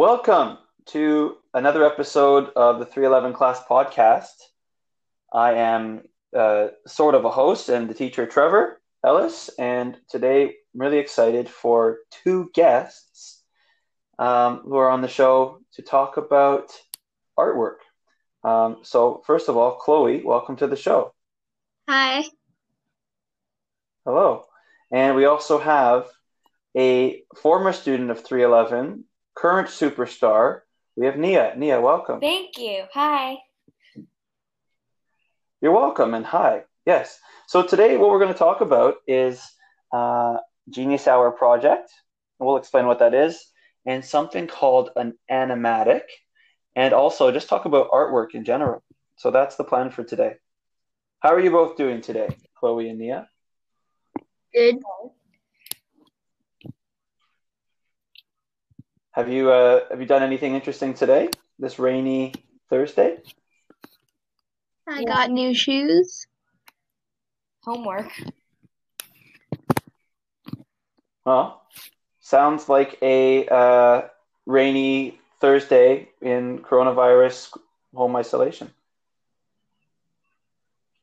Welcome to another episode of the 311 Class Podcast. I am uh, sort of a host and the teacher, Trevor Ellis, and today I'm really excited for two guests um, who are on the show to talk about artwork. Um, so, first of all, Chloe, welcome to the show. Hi. Hello. And we also have a former student of 311, current superstar. We have Neeya. Neeya, welcome. Thank you. Hi. You're welcome and hi. Yes. So today, what we're going to talk about is uh, Genius Hour project. We'll explain what that is, and something called an animatic, and also just talk about artwork in general. So that's the plan for today. How are you both doing today, Chloe and Neeya? Good. Have you uh, have you done anything interesting today? This rainy Thursday? I got new shoes. Homework. Well, sounds like a uh, rainy Thursday in coronavirus home isolation.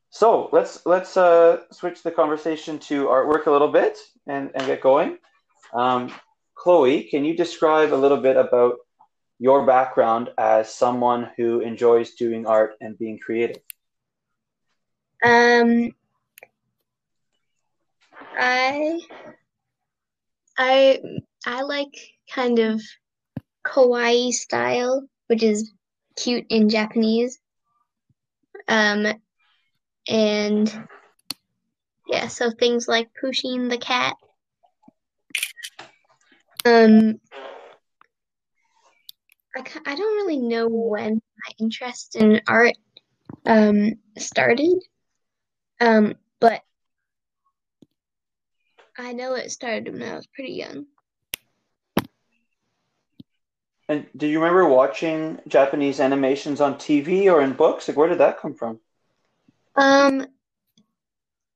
So let's let's uh, switch the conversation to artwork a little bit and, and get going. Um, Chloe, can you describe a little bit about your background as someone who enjoys doing art and being creative? Um, I, I, I like kind of kawaii style, which is cute in Japanese. Um, and yeah, so things like Pusheen the cat. Um, I, I don't really know when my interest in art um started. Um, but I know it started when I was pretty young. And do you remember watching Japanese animations on TV or in books? Like, where did that come from? Um,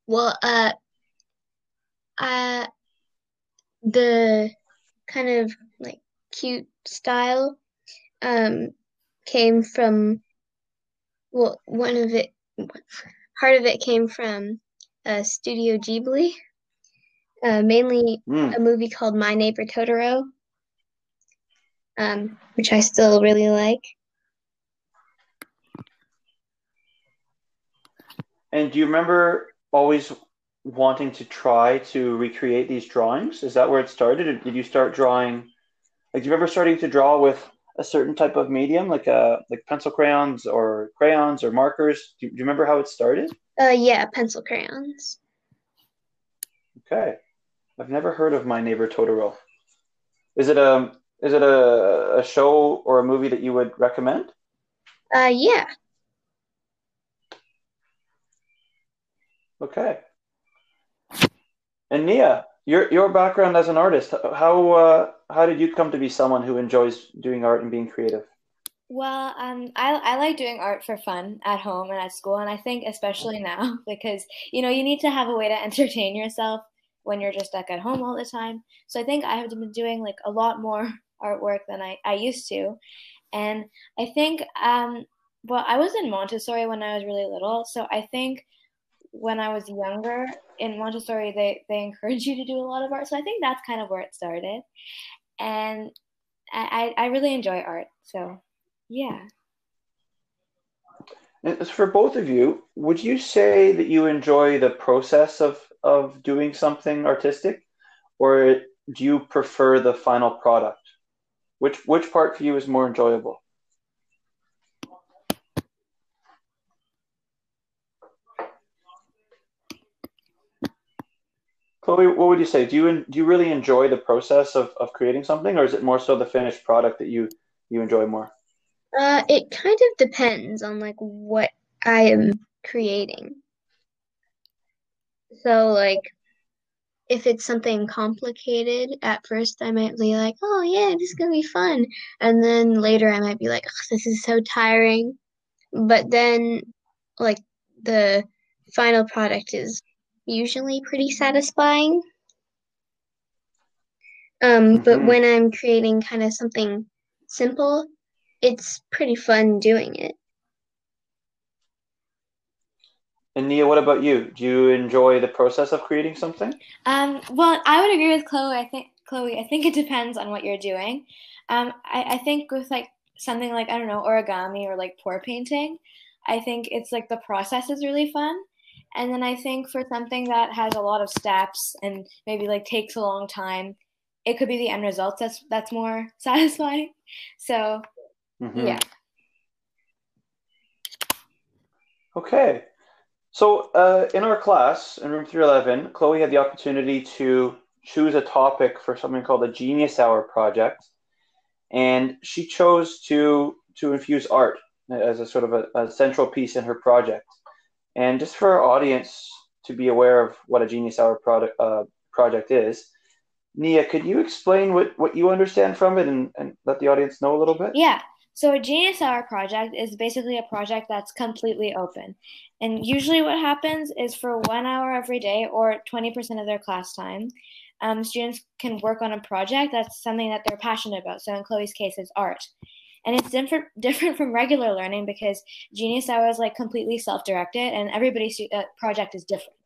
well, uh, uh, the kind of like cute style, um, came from, well, one of it, part of it came from, uh, Studio Ghibli, uh, mainly Mm. a movie called My Neighbor Totoro, um, which I still really like. And do you remember always wanting to try to recreate these drawings? Is that where it started, or did you start drawing? Like, do you remember starting to draw with a certain type of medium, like uh, like pencil crayons or crayons or markers? Do you, do you remember how it started? Uh, yeah, pencil crayons. Okay, I've never heard of My Neighbor Totoro. Is it a is it a, a show or a movie that you would recommend? Uh, yeah. Okay. And Neeya, your your background as an artist, how uh, how did you come to be someone who enjoys doing art and being creative? Well, um, I I like doing art for fun at home and at school, and I think especially now because you know you need to have a way to entertain yourself when you're just stuck at home all the time. So I think I have been doing like a lot more artwork than I, I used to, and I think um, well I was in Montessori when I was really little, so I think when I was younger in Montessori they they encourage you to do a lot of art, so I think that's kind of where it started, and I I really enjoy art, so. Yeah. For both of you, would you say that you enjoy the process of of doing something artistic, or do you prefer the final product? Which which part for you is more enjoyable? Chloe, what would you say? Do you do you really enjoy the process of, of creating something, or is it more so the finished product that you you enjoy more? Uh, it kind of depends on like what I am creating. So like if it's something complicated, at first I might be like, "Oh yeah, this is gonna be fun," and then later I might be like, "Ugh, "This is so tiring." But then like the final product is usually pretty satisfying. Um, but hmm when I'm creating kind of something simple, it's pretty fun doing it. And Neeya, what about you? Do you enjoy the process of creating something? Um, well, I would agree with Chloe. I think Chloe. I think it depends on what you're doing. Um, I, I think with like something like I don't know origami or like pour painting, I think it's like the process is really fun. And then I think for something that has a lot of steps and maybe like takes a long time, it could be the end result that's that's more satisfying. So mm-hmm. yeah. Okay. So uh, in our class in room 311, Chloe had the opportunity to choose a topic for something called a Genius Hour project, and she chose to to infuse art as a sort of a, a central piece in her project. And just for our audience to be aware of what a Genius Hour product uh, project is, Neeya, could you explain what, what you understand from it and, and let the audience know a little bit? Yeah. So a Genius Hour project is basically a project that's completely open. And usually what happens is for one hour every day or 20% of their class time, um, students can work on a project that's something that they're passionate about. So in Chloe's case, it's art. And it's different different from regular learning because Genius Hour is like completely self-directed and everybody's uh, project is different.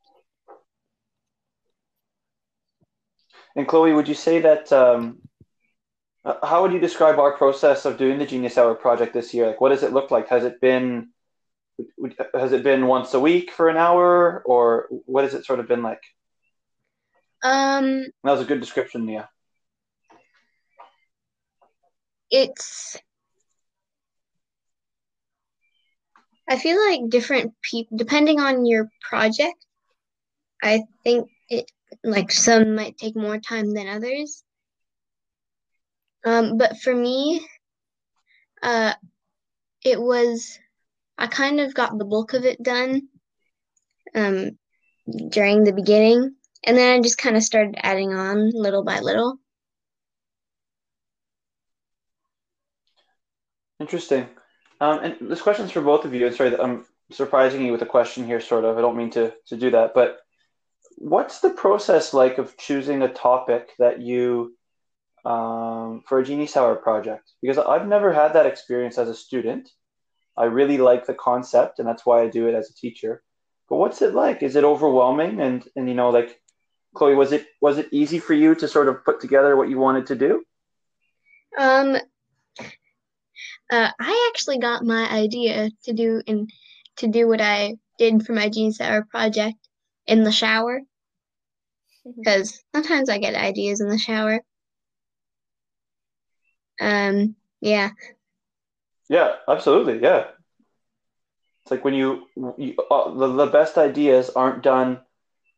And Chloe, would you say that um, uh, how would you describe our process of doing the Genius Hour project this year? Like, what does it look like? Has it been has it been once a week for an hour, or what has it sort of been like? Um, that was a good description, Neeya. It's. I feel like different people, depending on your project, I think it like some might take more time than others. Um, but for me, uh, it was I kind of got the bulk of it done um, during the beginning, and then I just kind of started adding on little by little. Interesting. Um, and this question's for both of you. And sorry, that I'm surprising you with a question here, sort of. I don't mean to, to do that, but what's the process like of choosing a topic that you um, for a Genie Hour project? Because I've never had that experience as a student. I really like the concept, and that's why I do it as a teacher. But what's it like? Is it overwhelming? And and you know, like Chloe, was it was it easy for you to sort of put together what you wanted to do? Um, uh, I actually got my idea to do and to do what I did for my Genius Hour project in the shower because sometimes I get ideas in the shower. Um, yeah. Yeah, absolutely. Yeah. It's like when you, you uh, the, the best ideas aren't done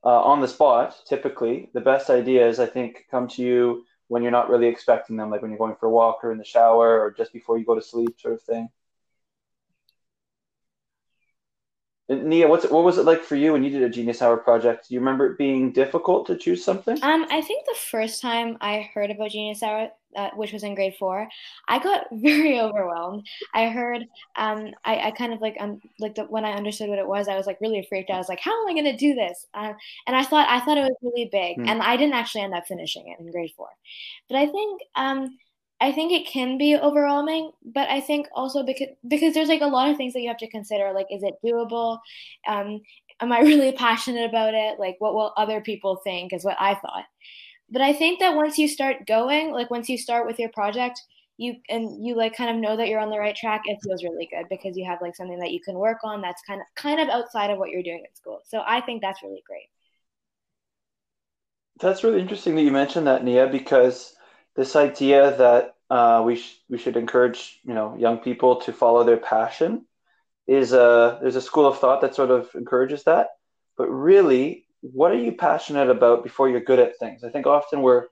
uh, on the spot, typically. The best ideas, I think, come to you when you're not really expecting them, like when you're going for a walk or in the shower or just before you go to sleep, sort of thing. Neeya, what's what was it like for you when you did a Genius Hour project? Do you remember it being difficult to choose something? Um, I think the first time I heard about Genius Hour, uh, which was in grade four, I got very overwhelmed. I heard, um, I, I kind of like, um, like the, when I understood what it was, I was like really freaked out. I was like, how am I going to do this? Uh, and I thought, I thought it was really big, mm. and I didn't actually end up finishing it in grade four. But I think, um, I think it can be overwhelming, but I think also because because there's like a lot of things that you have to consider. Like, is it doable? Um, am I really passionate about it? Like, what will other people think? Is what I thought. But I think that once you start going, like once you start with your project, you and you like kind of know that you're on the right track. It feels really good because you have like something that you can work on that's kind of kind of outside of what you're doing at school. So I think that's really great. That's really interesting that you mentioned that, Neeya, because this idea that uh, we sh- we should encourage you know young people to follow their passion is a there's a school of thought that sort of encourages that. But really, what are you passionate about before you're good at things? I think often we're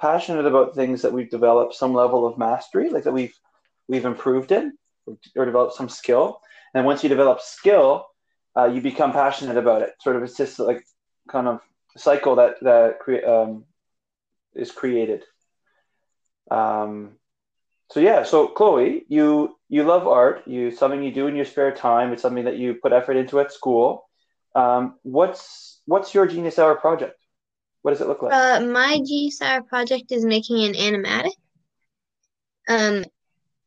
passionate about things that we've developed some level of mastery, like that we've we've improved in or developed some skill. And once you develop skill, uh, you become passionate about it. Sort of, it's just like kind of cycle that that cre- um, is created. Um, so yeah, so Chloe, you you love art. You something you do in your spare time. It's something that you put effort into at school. Um, what's what's your Genius Hour project? What does it look like? Uh, my Genius Hour project is making an animatic. Um,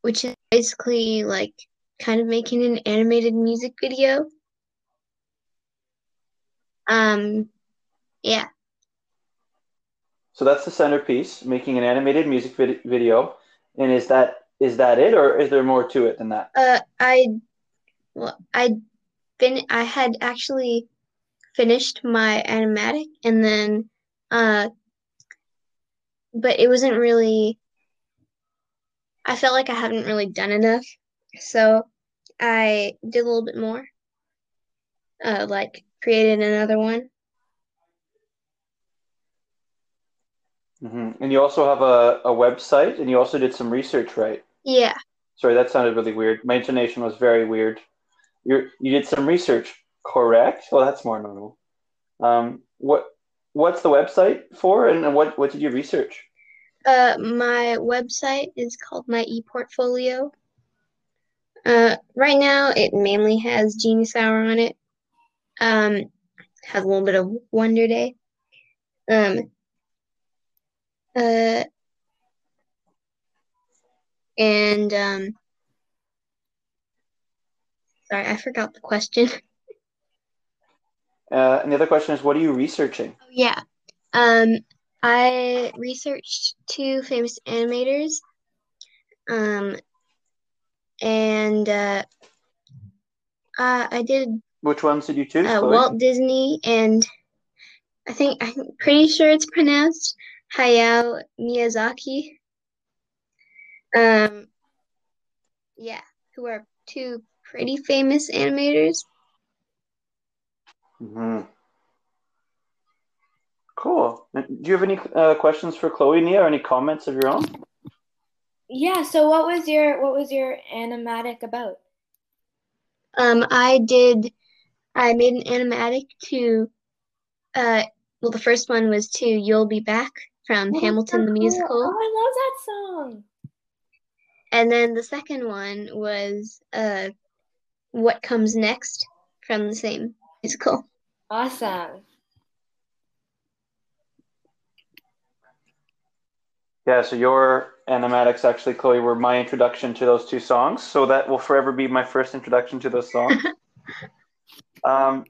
which is basically like kind of making an animated music video. Um, yeah. So that's the centerpiece, making an animated music vid- video. And is that is that it, or is there more to it than that? Uh, I, well, I been I had actually finished my animatic, and then, uh, but it wasn't really. I felt like I haven't really done enough, so I did a little bit more. Uh, like created another one. Hmm And you also have a, a website, and you also did some research, right? Yeah. Sorry, that sounded really weird. My intonation was very weird. You you did some research, correct? Well, that's more normal. Um, what what's the website for, and what what did you research? Uh, my website is called my ePortfolio. Uh, right now it mainly has Genius Hour on it. Um, has a little bit of Wonder Day. Um, uh, and um, sorry, I forgot the question. Uh, and the other question is, what are you researching? Oh, yeah. Um, I researched two famous animators. Um, and uh, uh, I did Which ones did you choose? uh, Walt Disney and I think I'm pretty sure it's pronounced Hayao Miyazaki. Um, yeah, who are two pretty famous animators. hmm Cool. Do you have any uh, questions for Chloe, Neeya, or any comments of your own? Yeah, so what was your what was your animatic about? Um, I did. I made an animatic to. Uh, well, the first one was to "You'll Be Back" from Oh, Hamilton the cool. musical. Oh, I love that song. And then the second one was uh, What Comes Next from the same musical. Awesome. Yeah, so your animatics actually, Chloe, were my introduction to those two songs. So that will forever be my first introduction to those songs. um,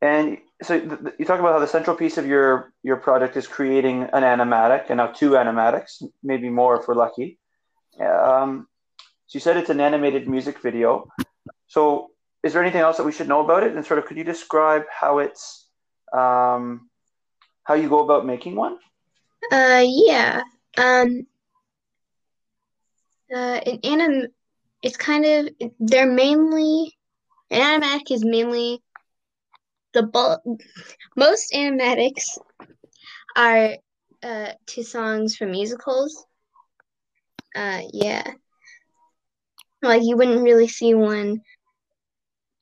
and so th- th- you talk about how the central piece of your your project is creating an animatic, and now two animatics, maybe more if we're lucky. Um, so you said it's an animated music video. So is there anything else that we should know about it? And sort of, could you describe how it's um, how you go about making one? Uh, yeah. Um, uh, an anim, it's kind of, they're mainly, an animatic is mainly the most animatics are uh to songs from musicals. Uh, yeah. Like you wouldn't really see one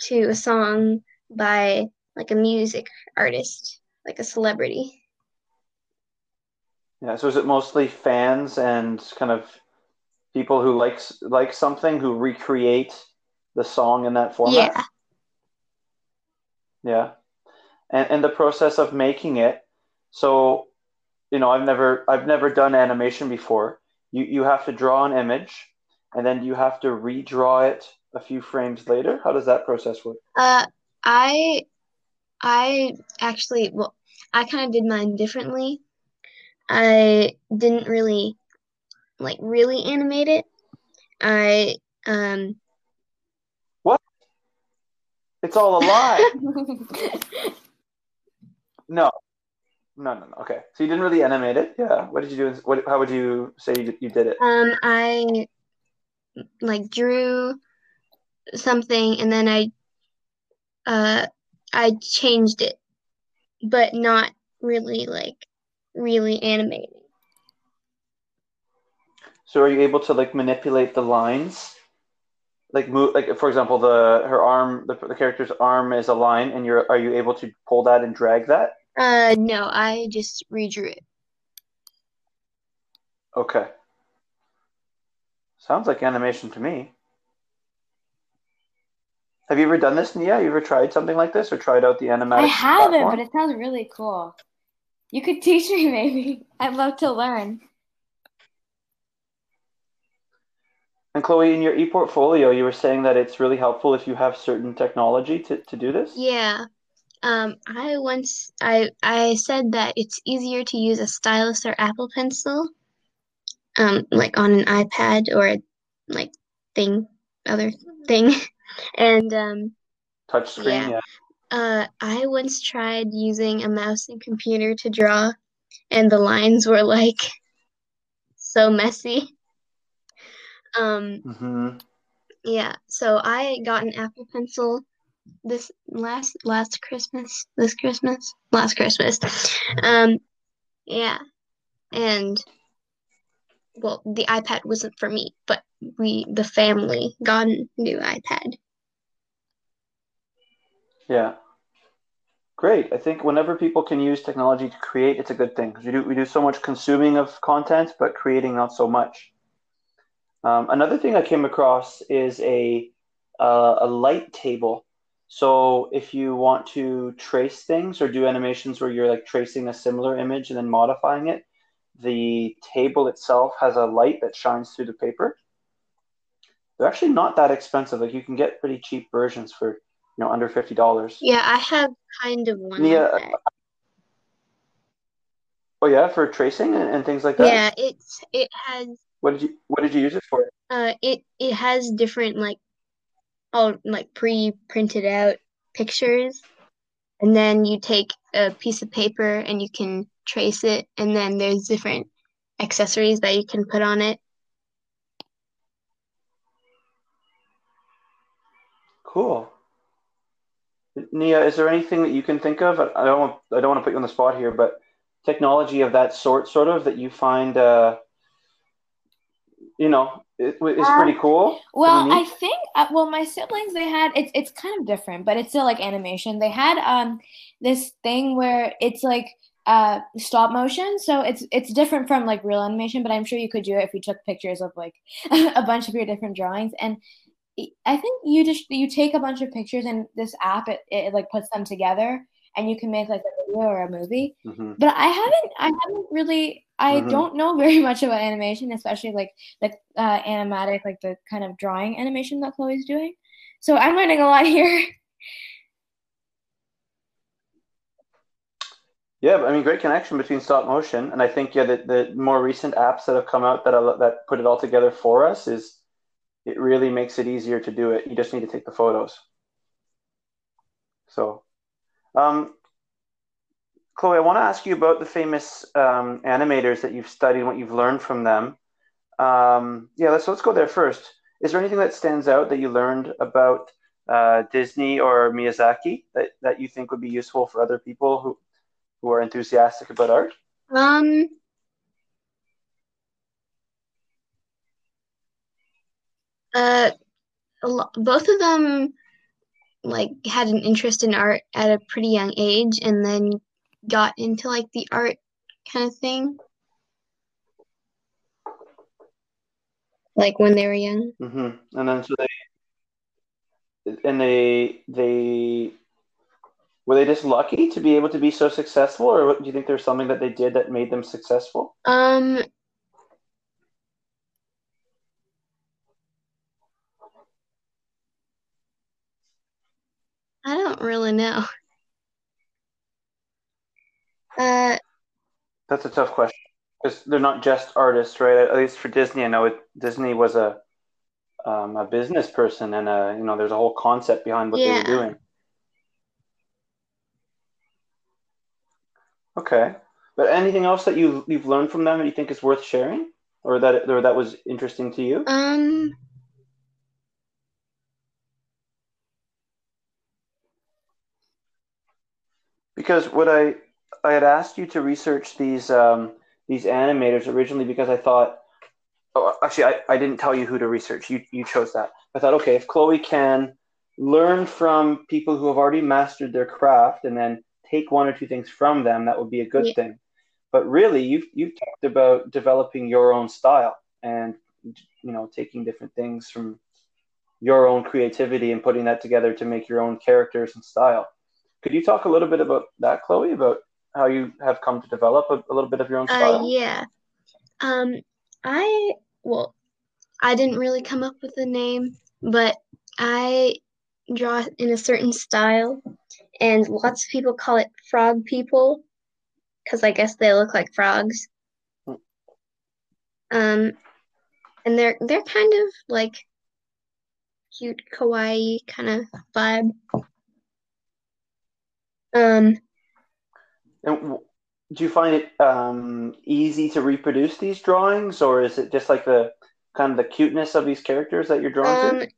to a song by like a music artist, like a celebrity. Yeah, so is it mostly fans and kind of people who likes like something who recreate the song in that format? Yeah. Yeah. And and the process of making it, so you know, I've never I've never done animation before. You you have to draw an image and then you have to redraw it a few frames later. How does that process work? Uh, I I actually, well, I kind of did mine differently. I didn't really like really animate it. I um What? It's all a lie. no. No, no, no. Okay. So you didn't really animate it? Yeah. What did you do? What how would you say you, you did it? um I like drew something and then I uh I changed it, but not really like really animating. So are you able to like manipulate the lines? Like move like for example the her arm the, the character's arm is a line and you're are you able to pull that and drag that? Uh no, I just redrew it. Okay. Sounds like animation to me. Have you ever done this, Neeya? You ever tried something like this or tried out the animatic I haven't, platform? but it sounds really cool. You could teach me maybe. I'd love to learn. And Chloe, in your e-portfolio, you were saying that it's really helpful if you have certain technology to, to do this? Yeah. Um, I once I I said that it's easier to use a stylus or Apple Pencil, um, like on an iPad or a like thing, other thing, and um, Touch screen, yeah. yeah. Uh, I once tried using a mouse and computer to draw, and the lines were like so messy. Um, hmm yeah, so I got an Apple Pencil this last last Christmas, this Christmas, last Christmas. Um, yeah, and well, the iPad wasn't for me, but we, the family, got a new iPad. Yeah. Great. I think whenever people can use technology to create, it's a good thing because we do we do so much consuming of content, but creating not so much. Um, another thing I came across is a uh, a light table. So if you want to trace things or do animations where you're like tracing a similar image and then modifying it, the table itself has a light that shines through the paper. They're actually not that expensive. Like you can get pretty cheap versions for you know under fifty dollars. Yeah, I have kind of one like that. Oh yeah, for tracing and, and things like that. Yeah, it's it has What did you What did you use it for? uh it it has different like all like pre-printed out pictures, and then you take a piece of paper and you can trace it, and then there's different accessories that you can put on it. Cool. Neeya, is there anything that you can think of? I don't want, I don't want to put you on the spot here, but technology of that sort, sort of, that you find, uh, you know, it, is pretty cool. pretty Well, I think uh, well, my siblings they had it's it's kind of different, but it's still like animation. They had um this thing where it's like uh stop motion, so it's it's different from like real animation, but I'm sure you could do it if you took pictures of like a bunch of your different drawings. And I I think you just you take a bunch of pictures and this app it, it like puts them together and you can make like a video or a movie. Mhm. But I haven't I haven't really I Mhm. don't know very much about animation, especially like the uh animatic, like the kind of drawing animation that Chloe's doing. So I'm learning a lot here. Yeah, I mean, great connection between stop motion, and I think yeah, the, the more recent apps that have come out that are, that put it all together for us is it really makes it easier to do it. You just need to take the photos. So, um, Chloe, I want to ask you about the famous um, animators that you've studied, what you've learned from them. Um, yeah, let's let's go there first. Is there anything that stands out that you learned about uh, Disney or Miyazaki that, that you think would be useful for other people who, who are enthusiastic about art? Um, uh, both of them like had an interest in art at a pretty young age and then got into like the art kind of thing like when they were young. mm-hmm. And then so they and they they were they just lucky to be able to be so successful, or do you think there's something that they did that made them successful? Um, I don't really know. Uh, That's a tough question because they're not just artists, right? At least for Disney, I know it, Disney was a um, a business person, and a, you know, there's a whole concept behind what they were doing. Okay, but anything else that you you've learned from them that you think is worth sharing, or that or that was interesting to you? Um, Because what I I had asked you to research these um, these animators originally because I thought oh, actually I, I didn't tell you who to research. You you chose that. I thought okay, if Chloe can learn from people who have already mastered their craft and then take one or two things from them, that would be a good yeah, thing. But really, you've you've talked about developing your own style and you know taking different things from your own creativity and putting that together to make your own characters and style. Could you talk a little bit about that, Chloe, about how you have come to develop a, a little bit of your own uh, style? yeah. Um, I, well, I didn't really come up with a name, but I draw in a certain style, and lots of people call it frog people because I guess they look like frogs. Um, and they're they're kind of like cute kawaii kind of vibe. Um, And do you find it um, easy to reproduce these drawings, or is it just like the kind of the cuteness of these characters that you're drawing um, to?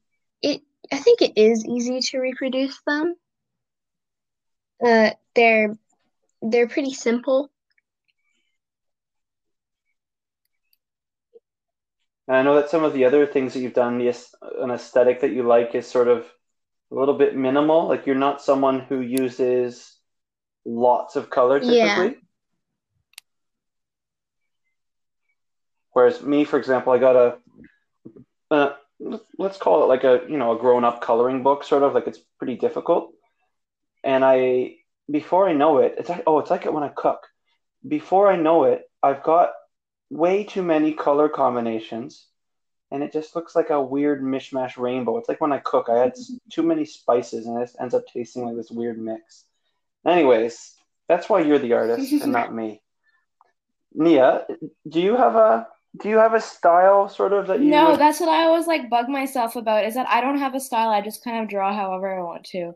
it I think it is easy to reproduce them. Uh, they're they're pretty simple. And I know that some of the other things that you've done, yes, an aesthetic that you like is sort of a little bit minimal. Like you're not someone who uses lots of color typically. Yeah. Whereas me, for example, I got a, uh, let's call it like a, you know, a grown-up coloring book, sort of like it's pretty difficult. And I, before I know it, it's like, oh, it's like it when I cook. Before I know it, I've got way too many color combinations, and it just looks like a weird mishmash rainbow. It's like when I cook, I add too many spices, and it ends up tasting like this weird mix. Anyways, that's why you're the artist and not me. Neeya, do you have a do you have a style sort of that you No, would that's what I always like bug myself about is that I don't have a style. I just kind of draw however I want to.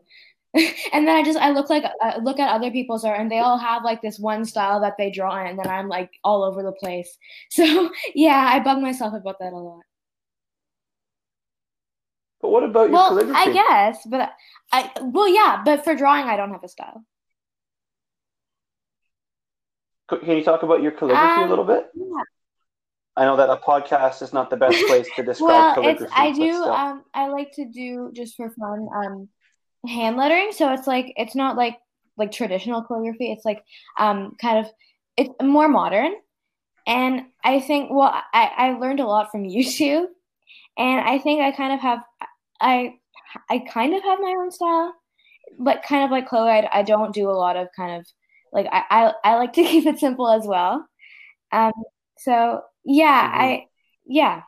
And then I just I look like I look at other people's art and they all have like this one style that they draw in and then I'm like all over the place. So, yeah, I bug myself about that a lot. But what about your Well, calligraphy? I guess, but I well, yeah, but for drawing I don't have a style. Can you talk about your calligraphy a Um, little bit? yeah. I know that a podcast is not the best place to describe Well, it's calligraphy, I do um I like to do just for fun um hand lettering, so it's like it's not like like traditional calligraphy. It's like um kind of it's more modern. And I think well I I learned a lot from YouTube, and I think I kind of have I I kind of have my own style, but kind of like Chloe, I, I don't do a lot of kind of like I I, I like to keep it simple as well. Um, so yeah, Mhm. I yeah.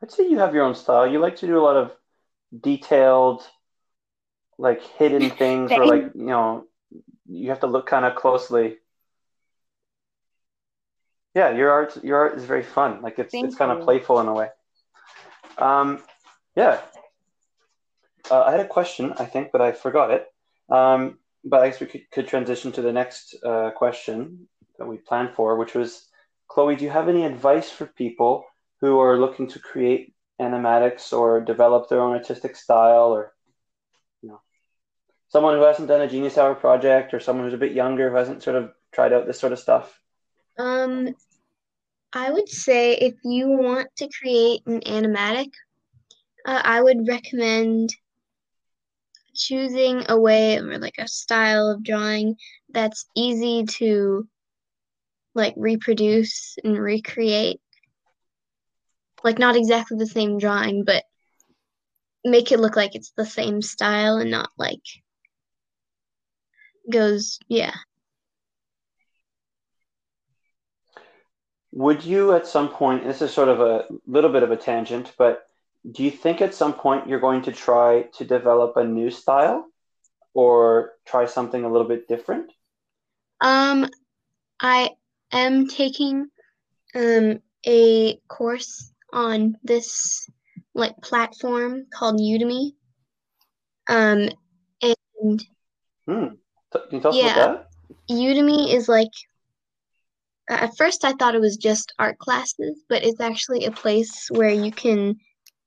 I'd say you have your own style. You like to do a lot of detailed, like hidden things where like, you know, you have to look kind of closely. Yeah, your art your art is very fun. Like it's Thank it's kind of playful in a way. Um, yeah. Uh, I had a question, I think, but I forgot it. Um, but I guess we could, could transition to the next uh, question that we planned for, which was, Chloe, do you have any advice for people who are looking to create animatics or develop their own artistic style, or you know, someone who hasn't done a Genius Hour project, or someone who's a bit younger who hasn't sort of tried out this sort of stuff? Um, I would say if you want to create an animatic, uh, I would recommend choosing a way or like a style of drawing that's easy to like reproduce and recreate. Like not exactly the same drawing, but make it look like it's the same style and not like goes, yeah. Would you at some point, this is sort of a little bit of a tangent, but do you think at some point you're going to try to develop a new style or try something a little bit different? Um, I am taking um a course on this like platform called Udemy. Um, and Hmm. T- Can you tell us Yeah. about Udemy is like at first I thought it was just art classes, but it's actually a place where you can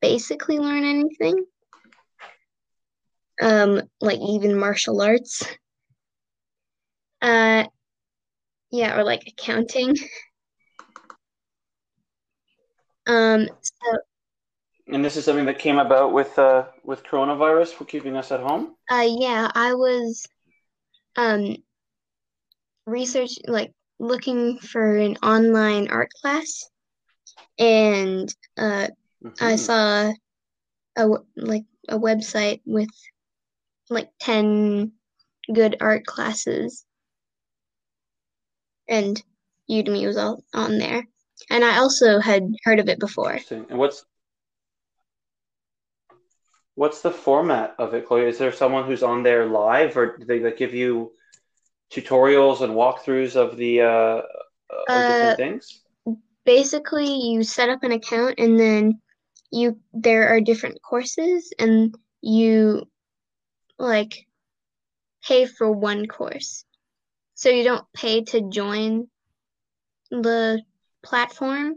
basically learn anything. Um, like even martial arts. Uh, yeah, or like accounting. Um, so? And this is something that came about with uh, with coronavirus for keeping us at home. Uh, yeah, I was um research like looking for an online art class, and uh, I Mhm. saw a like a website with like 10 good art classes, and Udemy was all on there. and I also had heard of it before. And what's what's the format of it, Chloe? Is there someone who's on there live, or do they like, give you tutorials and walkthroughs of the uh, of Uh, different things? Basically, you set up an account and then you there are different courses and you like pay for one course. So you don't pay to join the platform,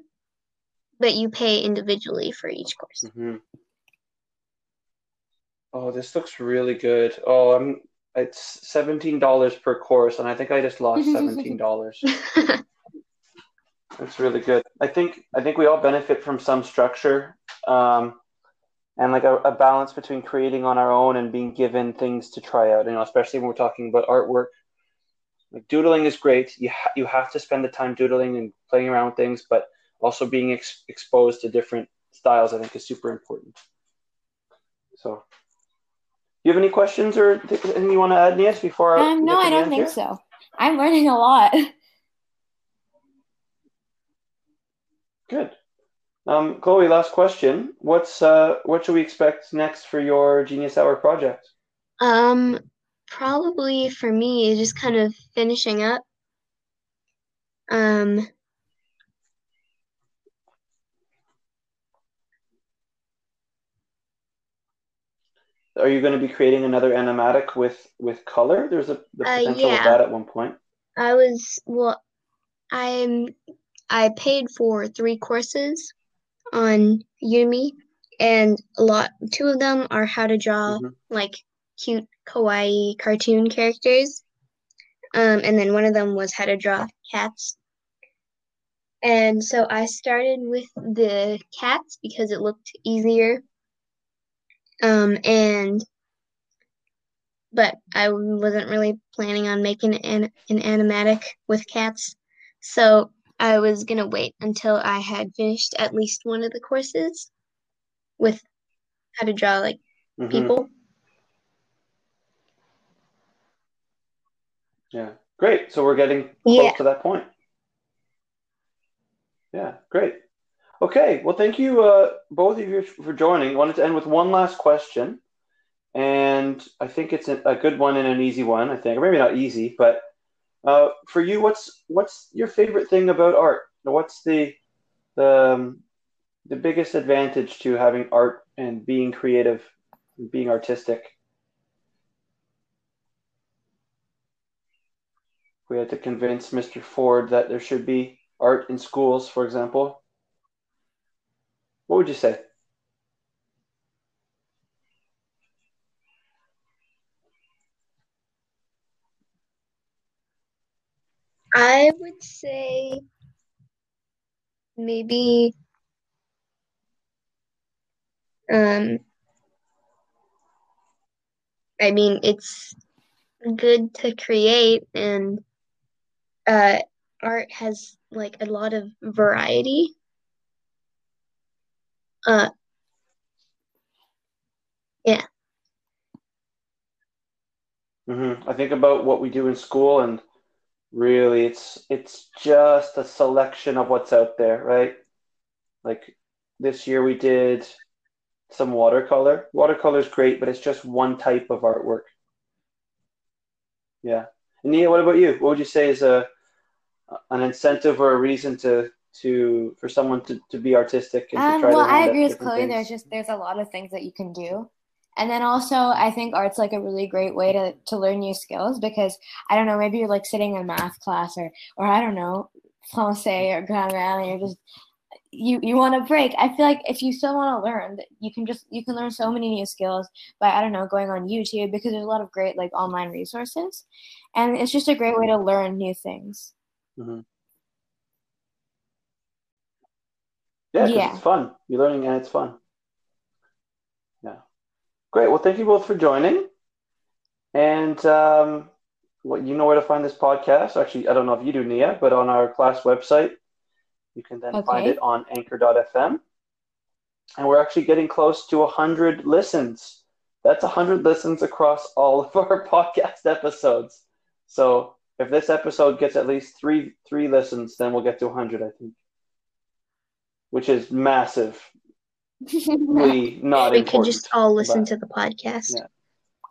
but you pay individually for each course. hmm Oh, this looks really good. Oh, I'm it's seventeen dollars per course, and I think I just lost seventeen dollars. That's really good. I think I think we all benefit from some structure, um, and like a, a balance between creating on our own and being given things to try out. You know, especially when we're talking about artwork. Like doodling is great. You ha- you have to spend the time doodling and playing around with things, but also being ex- exposed to different styles, I think, is super important. So, you have any questions or th- anything you want to add, Nias, before Um, we no, get to I don't think here? so. I'm learning a lot. Good. Um, Chloe, last question. What's uh, what should we expect next for your Genius Hour project? Um, probably for me, just kind of finishing up. Um, Are you going to be creating another animatic with with color? There's a the uh, potential of that at one point. I was, well, I'm, I paid for three courses on Udemy, and a lot, two of them are how to draw hmm like cute kawaii cartoon characters. Um, and then one of them was how to draw cats. And so I started with the cats because it looked easier. Um, and but I wasn't really planning on making an an animatic with cats. So I was gonna wait until I had finished at least one of the courses with how to draw like hmm people. Yeah. Great. So we're getting Yeah. close to that point. Yeah. Great. Okay. Well, thank you, uh, both of you, for joining. Wanted to end with one last question, and I think it's a, good one and an easy one. I think, or maybe not easy, but uh, for you, what's what's your favorite thing about art? What's the the um, the biggest advantage to having art and being creative, and being artistic? We had to convince Mr. Ford that there should be art in schools, for example. What would you say? I would say maybe um I mean it's good to create and uh art has like a lot of variety. Uh yeah. hmm I think about what we do in school, and really, it's it's just a selection of what's out there, right? Like this year, we did some watercolor. Watercolor is great, but it's just one type of artwork. Yeah. And Neeya, what about you? What would you say is a an incentive or a reason to to for someone to, to be artistic and to Um, try well, their I agree with Chloe. There's just there's a lot of things that you can do. And then also I think art's like a really great way to to learn new skills because I don't know, maybe you're like sitting in math class or or I don't know, français or grammaire and you're just you you want to break. I feel like if you still want to learn, you can just you can learn so many new skills by I don't know, going on YouTube because there's a lot of great like online resources. And it's just a great way to learn new things. hmm Yeah, Yeah. it's fun. You're learning and it's fun. Yeah. Great. Well, thank you both for joining. And um, well, you know where to find this podcast. Actually, I don't know if you do, Neeya, but on our class website, you can then find it on anchor.fm. And we're actually getting close to 100 listens. That's 100 listens across all of our podcast episodes. So if this episode gets at least three three listens, then we'll get to 100, I think. Which is massively not we important. could just all listen but- to the podcast. Yeah.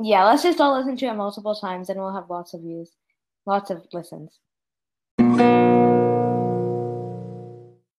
Yeah, let's just all listen to it multiple times and we'll have lots of views, lots of listens.